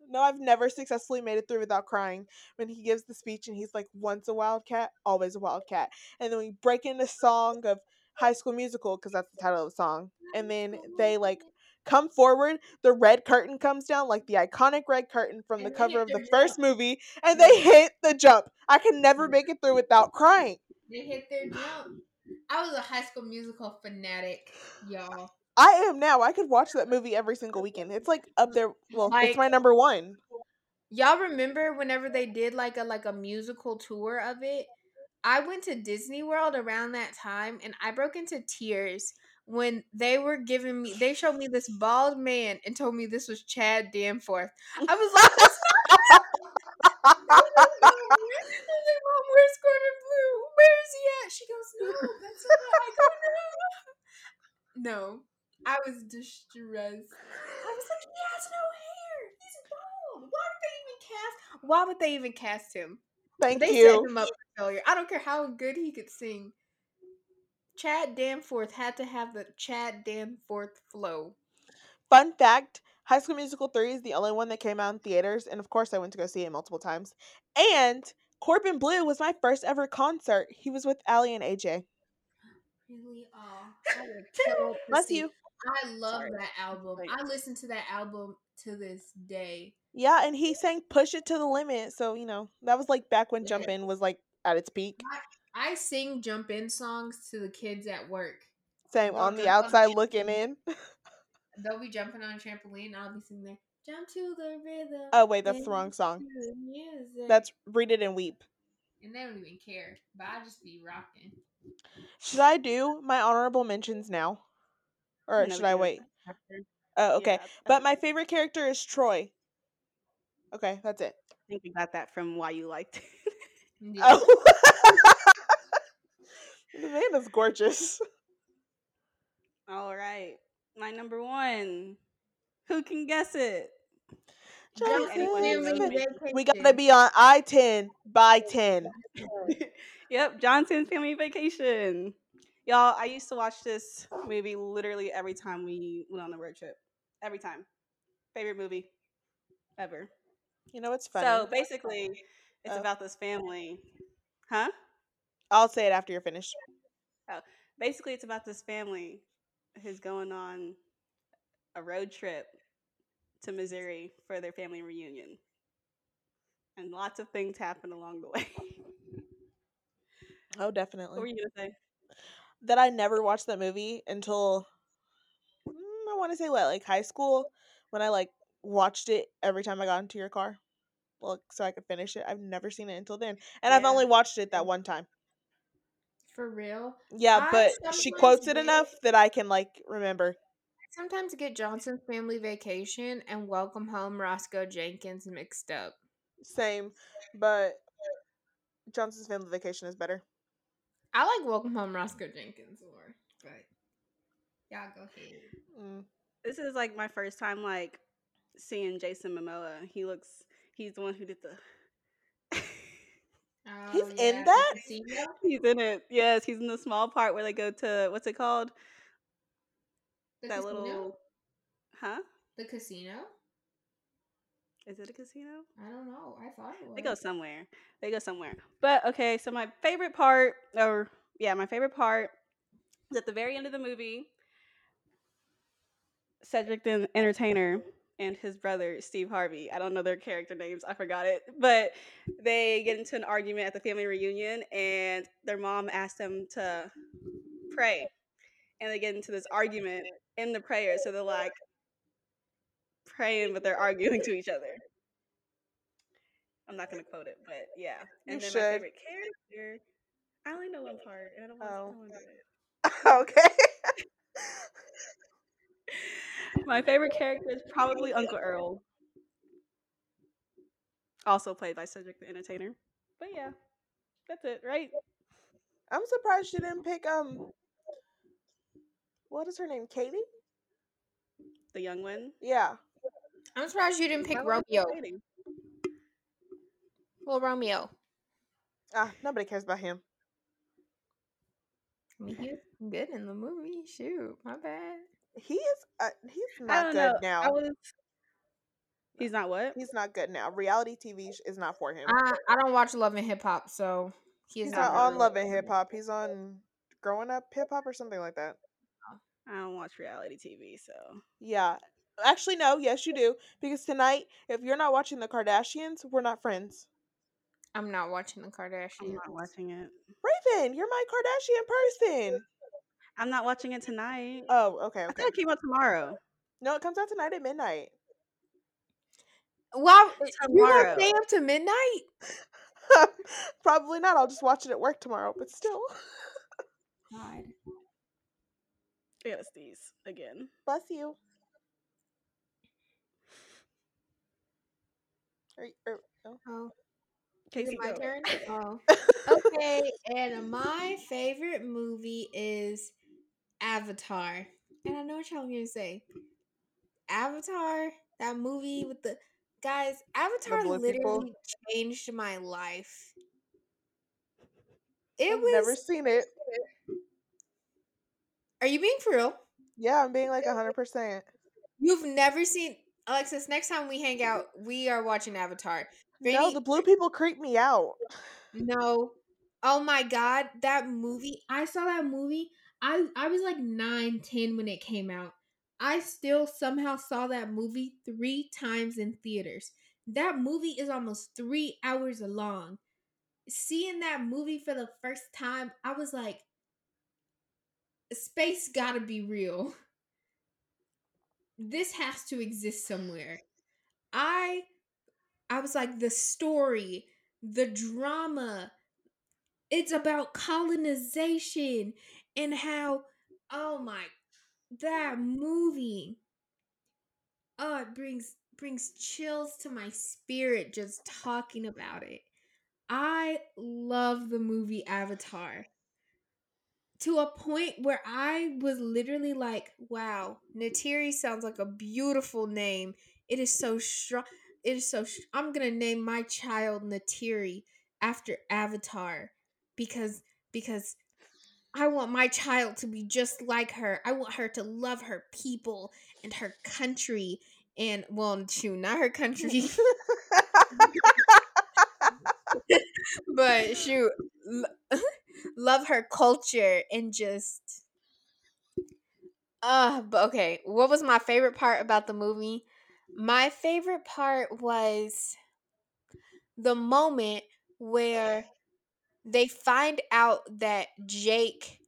no, I've never successfully made it through without crying. When he gives the speech and he's like, "Once a wildcat, always a wildcat," and then we break into song of High School Musical because that's the title of the song, and then they like come forward. The red curtain comes down, like the iconic red curtain from the cover of the first jump. movie, and they hit the jump. I can never make it through without crying. they hit their jump. I was a High School Musical fanatic, y'all. I am now. I could watch that movie every single weekend. It's like up there. Well, it's my number one. Y'all remember whenever they did like a like a musical tour of it? I went to Disney World around that time and I broke into tears when they were giving me they showed me this bald man and told me this was Chad Danforth. I was like, "Mom, where's Corbin Bleu? Where is he at? She goes, No, that's not I go, No. No. I was distressed. I was like, he has no hair. He's bald. Why would they even cast? Why would they even cast him? Thank they you. set him up for failure. I don't care how good he could sing. Chad Danforth had to have the Chad Danforth flow. Fun fact High School Musical 3 is the only one that came out in theaters. And of course, I went to go see it multiple times. And Corbin Bleu was my first ever concert. He was with Aly and AJ. Really? Oh, I would kill to Bless you. I love Sorry. that album. I listened to that album to this day. Yeah, and he sang Push It to the Limit. So, you know, that was like back when Yeah. Jump In was like at its peak. I sing jump in songs to the kids at work. Same Well, on the jump on outside looking in. They'll be jumping on a trampoline. I'll be sitting there. Jump to the rhythm. Oh, wait, that's the wrong song. the music." That's Read It and Weep. and they don't even care. But I just be rocking. Should I do my honorable mentions now? Or No, should I wait? after. Oh, okay. Yeah, But my favorite character is Troy. Okay, that's it. I think we got that from why you liked it. Yeah. Oh. the man is gorgeous. All right. My number one. Who can guess it? Johnson Anyone who knows Family me. We gotta be on I 10 by 10. yep, Johnson's Family Vacation. Y'all, I used to watch this movie literally every time we went on a road trip. Every time. Favorite movie ever. You know what's funny? So basically, it's Oh. about this family. Huh? I'll say it after you're finished. Oh, basically, it's about this family who's going on a road trip to Missouri for their family reunion. And lots of things happen along the way. Oh, definitely. what were you going to say? That I never watched that movie until want to say what, like high school when I like watched it every time I got into your car. Well, so I could finish it. I've never seen it until then. And I've only watched it that mm. one time. For real. Yeah, I but she quotes it enough that I can like remember. Sometimes get Johnson's Family Vacation and Welcome Home Roscoe Jenkins mixed up. Same, but Johnson's Family Vacation is better. I like Welcome Home Roscoe Jenkins more, but y'all go ahead. Mm. This is like my first time like seeing Jason Momoa. He looks he's the one who did the He's Oh, in that? He's in it. Yes, he's in the small part where they go to what's it called? The that casino? little Huh? The casino? Is it a casino? I don't know. I thought it was. They go somewhere. They go somewhere. But okay, so my favorite part, or yeah, my favorite part is at the very end of the movie Cedric the Entertainer and his brother Steve Harvey. I don't know their character names. I forgot it. But they get into an argument at the family reunion and their mom asks them to pray. And they get into this argument in the prayer. So they're like praying, but they're arguing to each other. I'm not gonna quote it, but yeah. And You then should. my favorite character. I only know one part, and I don't want Oh. to okay. My favorite character is probably Uncle Earl. Also played by Cedric the Entertainer. But yeah, that's it, right? I'm surprised you didn't pick um. What is her name? Katie? The young one. Yeah. I'm surprised you didn't pick I Romeo. Well, Romeo. Ah, nobody cares about him. I mean, he was good in the movie. Shoot, my bad. He is. Uh, he's not good know. now. Was. He's not what? He's not good now. Reality TV is not for him. I I don't watch Love and Hip Hop, so he He's not not on Love and Hip Hop. He's on Growing Up Hip Hop or something like that. I don't watch reality TV, so Yeah. Actually, no. Yes, you do. Because tonight, if you're not watching the Kardashians, we're not friends. I'm not watching the I'm Kardashians. not watching it. Raven, you're my Kardashian person. I'm not watching it tonight. Oh, okay, I okay. thought it came out tomorrow. No, it comes out tonight at midnight. Well, you Tomorrow. gonna stay up to midnight? Probably not. I'll just watch it at work tomorrow, but still. God. I gotta sneeze again. Bless you. Are, you- are, er, oh. Oh, Kaci, my go. turn? Oh. Okay, and my favorite movie is Avatar. And I know what y'all gonna say. Avatar, that movie with the guys, Avatar people? literally changed my life. It I've was never seen it. Are you being for real? Yeah, I'm being like 100%. You've never seen Alexis, next time we hang out, we are watching Avatar. No, the blue people creep me out. No. Oh my god, that movie. I saw that movie. I I was like 9, 10 when it came out. I still somehow saw that movie 3 times in theaters. That movie is almost 3 hours long. Seeing that movie for the first time, I was like space got to be real. This has to exist somewhere. I I was like the story, the drama. It's about colonization and how oh my that movie. Oh, it brings brings chills to my spirit just talking about it. I love the movie Avatar to a point where I was literally like, wow, Neytiri sounds like a beautiful name. It is so strong. It is so. Sh- I'm gonna name my child Neytiri after Avatar because because I want my child to be just like her. I want her to love her people and her country and well, shoot, not her country, but shoot, love her culture and just uh but okay what was my favorite part about the movie my favorite part was the moment where they find out that jake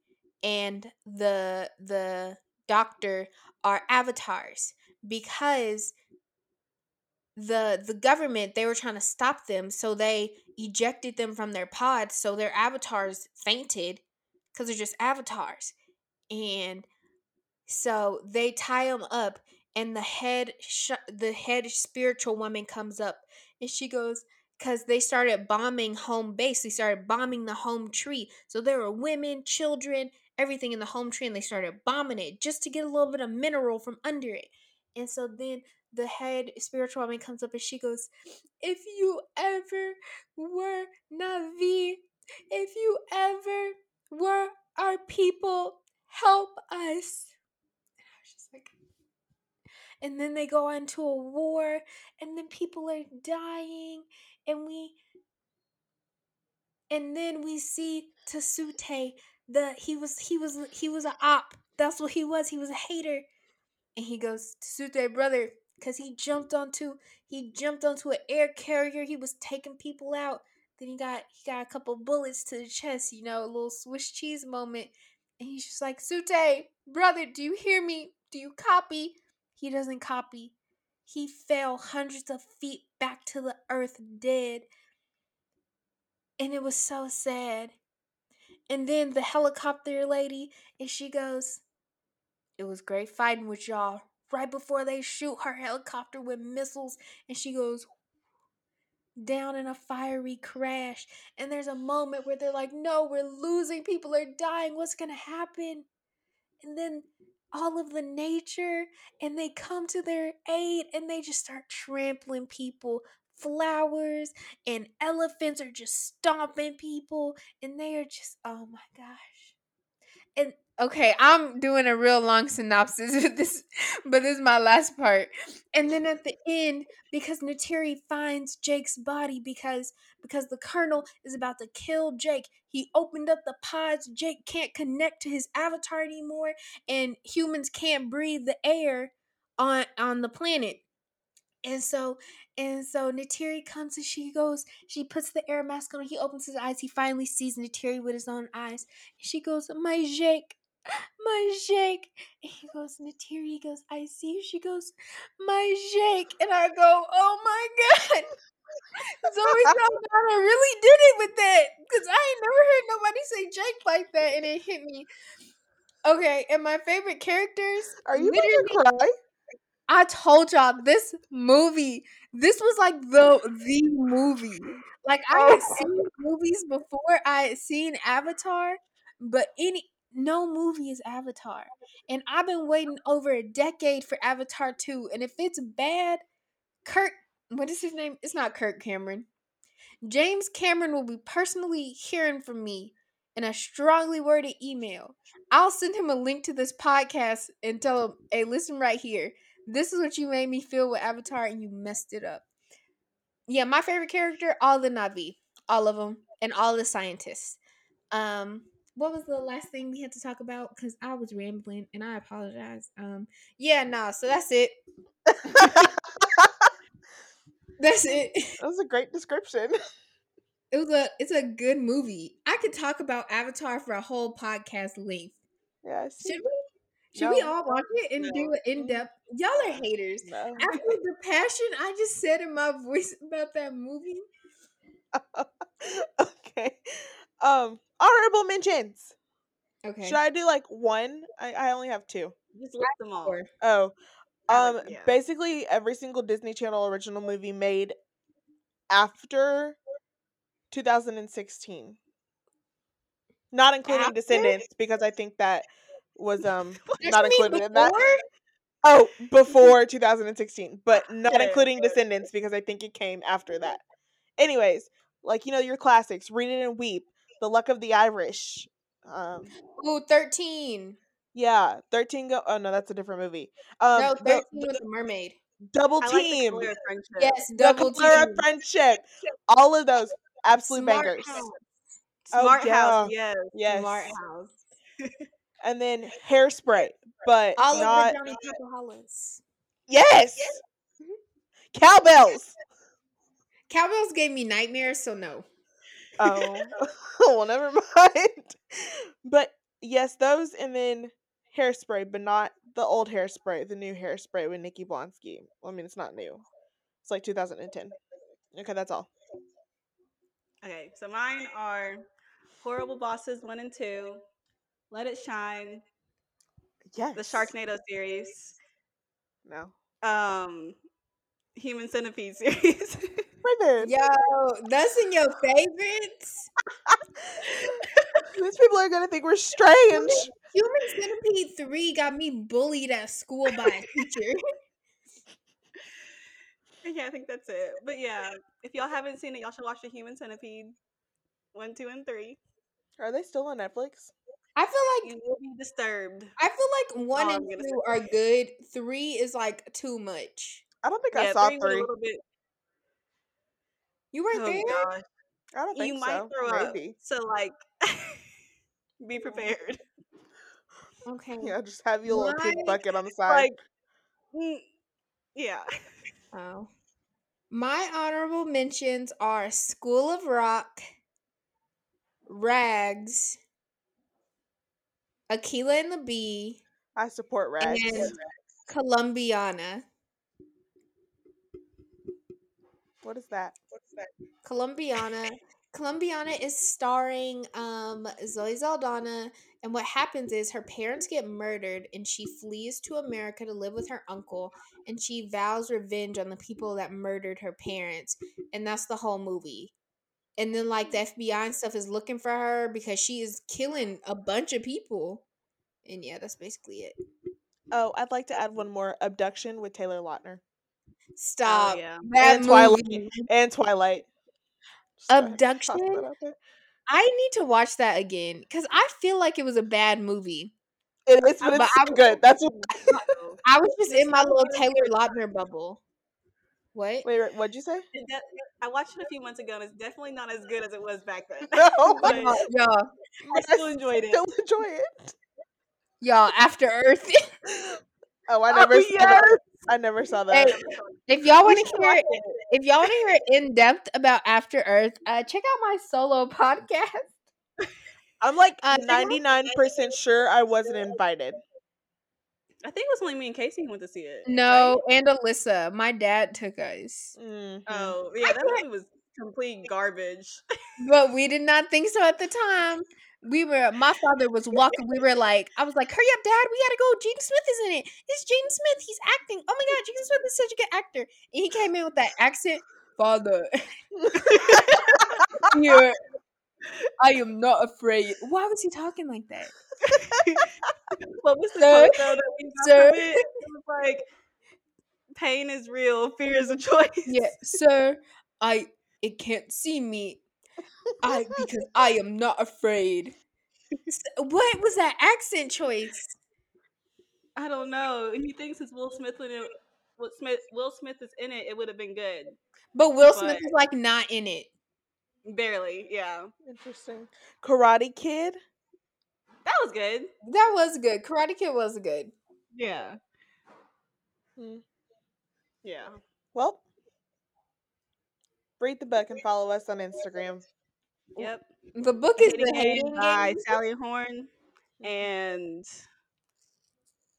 and the the doctor are avatars because the the government they were trying to stop them so they ejected them from their pods so their avatars fainted because they're just avatars. And so they tie them up and the head sh- the head spiritual woman comes up and she goes because they started bombing home base they started bombing the home tree so there were women children everything in the home tree and they started bombing it just to get a little bit of mineral from under it and so then the head spiritual woman comes up and she goes, If you ever were Na'vi, if you ever were our people, help us. And and then they go into a war, and then people are dying, and we, and then we see Tsu'tey. The he was he was he was a op. That's what he was. He was a hater and he goes to Tsu'tey brother because he jumped onto he jumped onto an air carrier. He was taking people out. Then he got he got a couple bullets to the chest. You know, a little Swiss cheese moment. And he's just like, Tsu'tey, brother, do you hear me? Do you copy? He doesn't copy. He fell hundreds of feet back to the earth dead. And it was so sad. And then the helicopter lady, and she goes, It was great fighting with y'all. Right before they shoot her helicopter with missiles, and she goes down in a fiery crash. And there's a moment where they're like, No, we're losing. People are dying. What's going to happen? And then all of the nature, and they come to their aid and they just start trampling people flowers and elephants are just stomping people and they are just oh my gosh. And okay i'm doing a real long synopsis of this but this is my last part and then at the end because Neytiri finds jake's body because because the colonel is about to kill jake he opened up the pods jake can't connect to his avatar anymore and humans can't breathe the air on on the planet and so and so Neytiri comes and she goes, she puts the air mask on, he opens his eyes, he finally sees Neytiri with his own eyes. She goes, My Jake, my Jake. And he goes, Neytiri, he goes, I see you. She goes, My Jake. And I go, Oh my God. Zoe Saldana really did it with that. Because I ain't never heard nobody say Jake like that, and it hit me. Okay, and my favorite characters. Are you about to cry? I told y'all this movie. This was like the the movie. Like I had oh. seen movies before. I had seen Avatar, but any no movie is Avatar. And I've been waiting over a decade for Avatar 2. And if it's bad, Kirk what is his name? It's not Kirk Cameron. James Cameron will be personally hearing from me in a strongly worded email. I'll send him a link to this podcast and tell him, hey, listen right here. This is what you made me feel with Avatar and you messed it up. Yeah, my favorite character, all the Na'vi. All of them. And all the scientists. Um, what was the last thing we had to talk about? Because I was rambling and I apologize. Um, yeah, nah, so that's it. that's it. That was a great description. It was a it's a good movie. I could talk about Avatar for a whole podcast length. Yeah, Should we? Should we all watch it and do it in depth? Y'all are haters. No. After the passion I just said in my voice about that movie. okay. Um, honorable mentions. Okay. Should I do like one? I, I only have two. Just list them all. Oh, um, yeah. basically every single Disney Channel original movie made after 2016, not including After? Descendants, because I think that was um That not included in that. Oh, before 2016, but not including. Descendants because I think it came after that. Anyways, like you know your classics, Read It and Weep, The Luck of the Irish. Um, Ooh, 13. yeah, 13 go. Oh no, that's a different movie. Um, no, 13 the with the mermaid. Double like the Team, friendship. Yes, double of team. Friendship, all of those absolute Smart bangers. House. Oh, Smart yeah. House, yes. Yes, Smart House. and then Hairspray, but All not of the Johnny Papahalas. yes. Cowbells. Cowbells gave me nightmares, so no. Oh, well, never mind. But yes, those and then hairspray, but not the old hairspray, the new hairspray with Nikki Blonsky. Well, I mean, it's not new. It's like 2010. Okay, that's all. Okay, so mine are Horrible Bosses 1 and 2, Let It Shine, Yes. the Sharknado series, No. um, Human Centipede series. Right there. Yo, that's in your favorites? These people are gonna think we're strange. Human Centipede 3 got me bullied at school by a teacher. yeah, I think that's it. But yeah, if y'all haven't seen it, y'all should watch the Human Centipede 1, 2, and 3. Are they still on Netflix? I feel like You will be disturbed. I feel like one Oh, and two are good. Three is like too much. I don't think I saw three was a three. You weren't Oh there? gosh, I don't think you might so. throw up. Maybe. So like, be prepared. Okay. Yeah, just have your little puke bucket on the side. Like, Mm, yeah. Oh. My honorable mentions are School of Rock, Rags, Akeelah and the Bee, I support Rags. and Colombiana. What is that? Colombiana. Colombiana is starring um Zoe Saldana and what happens is her parents get murdered and she flees to America to live with her uncle and she vows revenge on the people that murdered her parents and that's the whole movie. And then like the FBI and stuff is looking for her because she is killing a bunch of people. And yeah, that's basically it. Oh, I'd like to add one more abduction with Taylor Lautner Oh, Stop. yeah. That and Twilight and Twilight. Just Abduction? that out there. I need to watch that again because I feel like it was a bad movie. It is, but uh, But it's I so good. That's what. I was just in my little. Taylor Lautner bubble. What? Wait, wait, what'd you say? de- I watched it a few months ago, and it's definitely not as good as it was back then. No, but Y'all, y'all, I still enjoyed it. Still enjoy it. y'all, After Earth. Oh, I oh, never Oh, saw that. I never saw that. Hey, if y'all want to hear, if y'all want to hear in depth about After Earth, uh, check out my solo podcast. I'm like Uh, 99% sure I wasn't invited. I think it was only me and Kaci who went to see it. No, and Alyssa, my dad took us, Mhm. Oh, yeah, that movie was complete garbage. but we did not think so at the time. We were, my father was walking. We were like, I was like, "Hurry up, Dad! We gotta go." Jaden Smith is in it. It's Jaden Smith. He's acting. Oh my God, Jaden Smith is such a good actor. And he came in with that accent, Father. Here, I am not afraid. Why was he talking like that? what was the Sir, quote though that we got sir. from it? It was like, "Pain is real, fear is a choice." Yeah, sir, I it can't see me. I because I am not afraid. What was that accent choice? I don't know. He thinks it's Will Smith when it. Will Smith, Will Smith is in it. It would have been good. But Will Smith is like not in it. Barely, yeah. Interesting. Karate Kid. That was good. That was good. Karate Kid was good. Yeah. Hmm. Yeah. Well, read the book and follow us on Instagram. Yep. The book is the Game hating by game. Sally Thorne. And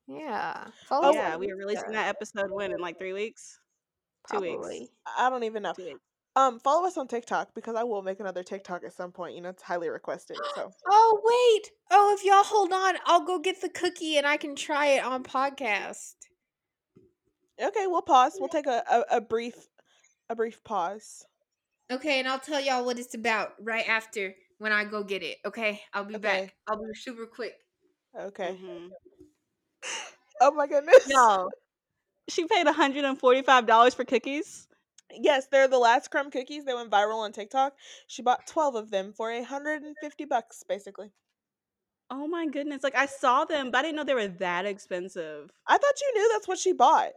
Yeah. Oh, yeah, we are releasing that episode when in like three weeks. Two weeks. I don't even know. Two weeks. Um, follow us on TikTok because I will make another TikTok at some point. You know, it's highly requested. So Oh wait. Oh, if y'all hold on, I'll go get the cookie and I can try it on podcast. okay, we'll pause. We'll take a, a, a brief a brief pause. Okay, and I'll tell y'all what it's about right after when I go get it. Okay, I'll be Okay. back. I'll be super quick. Okay. Mhm. Oh my goodness. Yo, she paid $145 for cookies. Yes, they're the last crumb cookies. They went viral on TikTok. She bought twelve of them for a hundred and fifty bucks, basically. Oh my goodness. Like I saw them, but I didn't know they were that expensive. I thought you knew that's what she bought.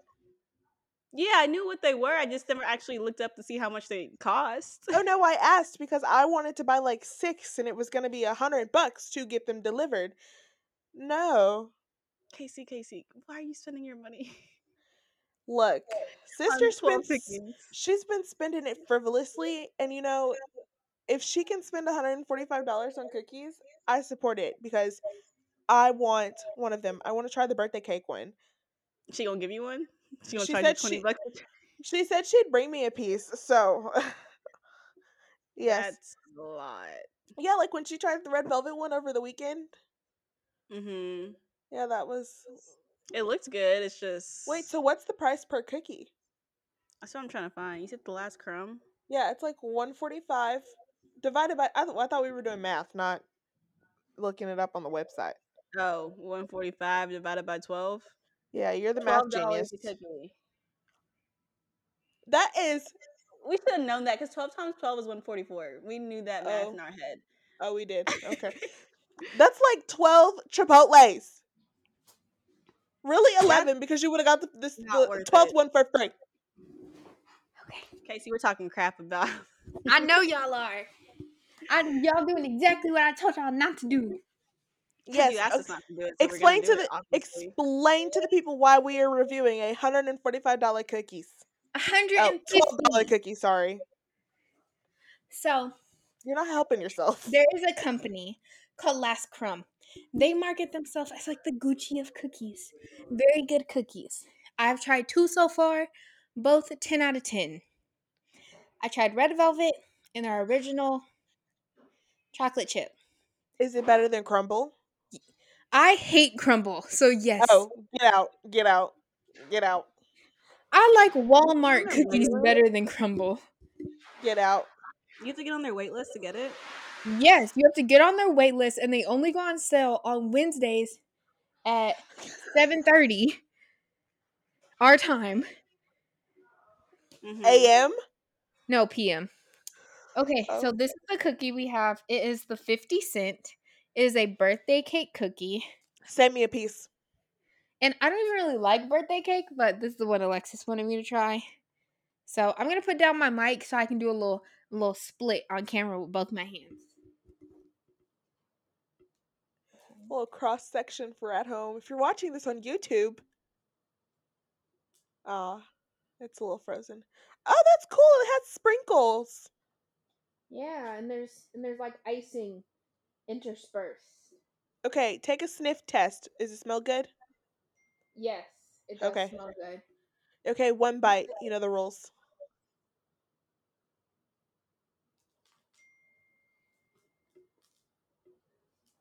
Yeah, I knew what they were. I just never actually looked up to see how much they cost. Oh no, I asked because I wanted to buy like six, and it was going to be a hundred bucks to get them delivered. No, Kaci, Kaci, why are you spending your money? look, sister on 12 spends. She's been spending it frivolously, and you know, if she can spend one hundred and forty-five dollars on cookies, I support it because I want one of them. I want to try the birthday cake one. She gonna give you one? She gonna She charge you said 20 she- bucks? She said she'd bring me a piece, so yes, That's a lot. yeah. Like when she tried the red velvet one over the weekend. Mm-hmm. Yeah, that was. It looks good. It's just Wait, so what's the price per cookie? that's what I'm trying to find. You said the last crumb. Yeah, it's like one forty-five divided by. I, th- I thought we were doing math, not looking it up on the website. Oh, 145 divided by 12. Yeah, you're the math genius. That is. We should have known that because 12 times 12 is 144. We knew that math Oh. in our head. Oh, we did. Okay, that's like twelve Chipotle's. Really, That's eleven because you would have got the this the twelfth it. one for free. Okay. Kaci, we're talking crap about. I know y'all are. I, y'all doing exactly what I told y'all not to do. Yes. you asked us not to do it. So explain to do the it, obviously. explain to the people why we are reviewing a hundred and forty five dollar cookies. A hundred oh, and twelve dollars cookie. Sorry, So you're not helping yourself. there is a company called Last Crumb. They market themselves as like the Gucci of cookies. Very good cookies. I've tried two so far, both 10 out of 10. I tried red velvet and our original chocolate chip. Is it better than Crumbl? I hate Crumbl, so yes. Oh, get out! Get out! Get out! I like Walmart Isn't cookies regular? better than Crumbl. Get out! You have to get on their wait list to get it. Yes, you have to get on their wait list and they only go on sale on Wednesdays at 7:30 our time. Mhm. A.M. No, PM. Okay, Oh. so this is the cookie we have. It is the 50 cent. It is a birthday cake cookie. Send me a piece. And I don't even really like birthday cake, but this is the one Alexis wanted me to try. So I'm gonna put down my mic so I can do a little little split on camera with both my hands. A little cross section for at home. If you're watching this on YouTube, ah, it's a little frozen. Oh, that's cool. It has sprinkles. Yeah, and there's and there's like icing interspersed. Okay, take a sniff test. Does it smell good? Yes, it does Okay. smell good. Okay, one bite. You know the rules.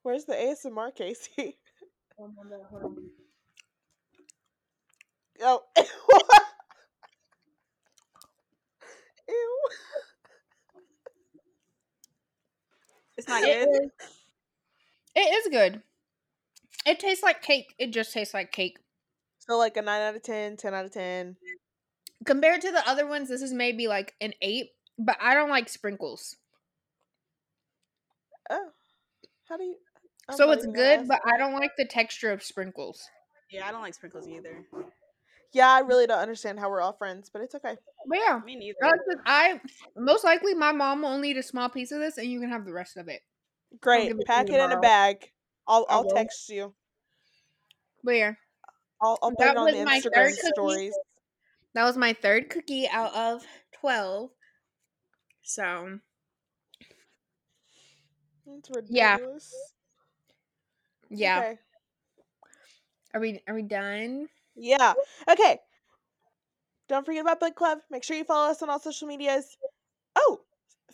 Where's the ASMR, Kaci? Oh. oh ew. It's not It good. Is, it is good. It tastes like cake. It just tastes like cake. So like a 9 out of 10, 10 out of 10. Compared to the other ones, this is maybe like an eight, but I don't like sprinkles. Oh. How do you I'm so it's good, but. I don't like the texture of sprinkles. Yeah, I don't like sprinkles either. Yeah, I really don't understand how we're all friends, but it's okay. But yeah, Me neither. Alexis, I most likely my mom will only eat a small piece of this, and you can have the rest of it. Great. give it Pack it in a bag. I'll I I'll text you. Where? I'll I'll put That it on the Instagram stories. that was my third cookie out of twelve. So It's Yeah. ridiculous. yeah, Okay. are we are we done? Yeah. Okay. Don't forget about Book Club. Make sure you follow us on all social medias. Oh,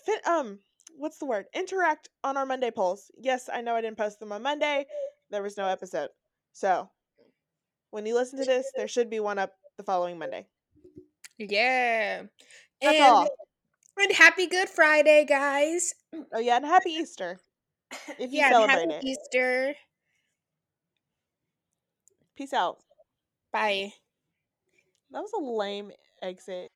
fit um, what's the word? Interact on our Monday polls. Yes, I know I didn't post them on Monday. There was no episode. So when you listen to this, there should be one up the following Monday. Yeah, That's and all. and happy Good Friday, guys. Oh yeah, and happy Easter. If you yeah, celebrate happy it. Easter. Peace out. Bye. That was a lame exit.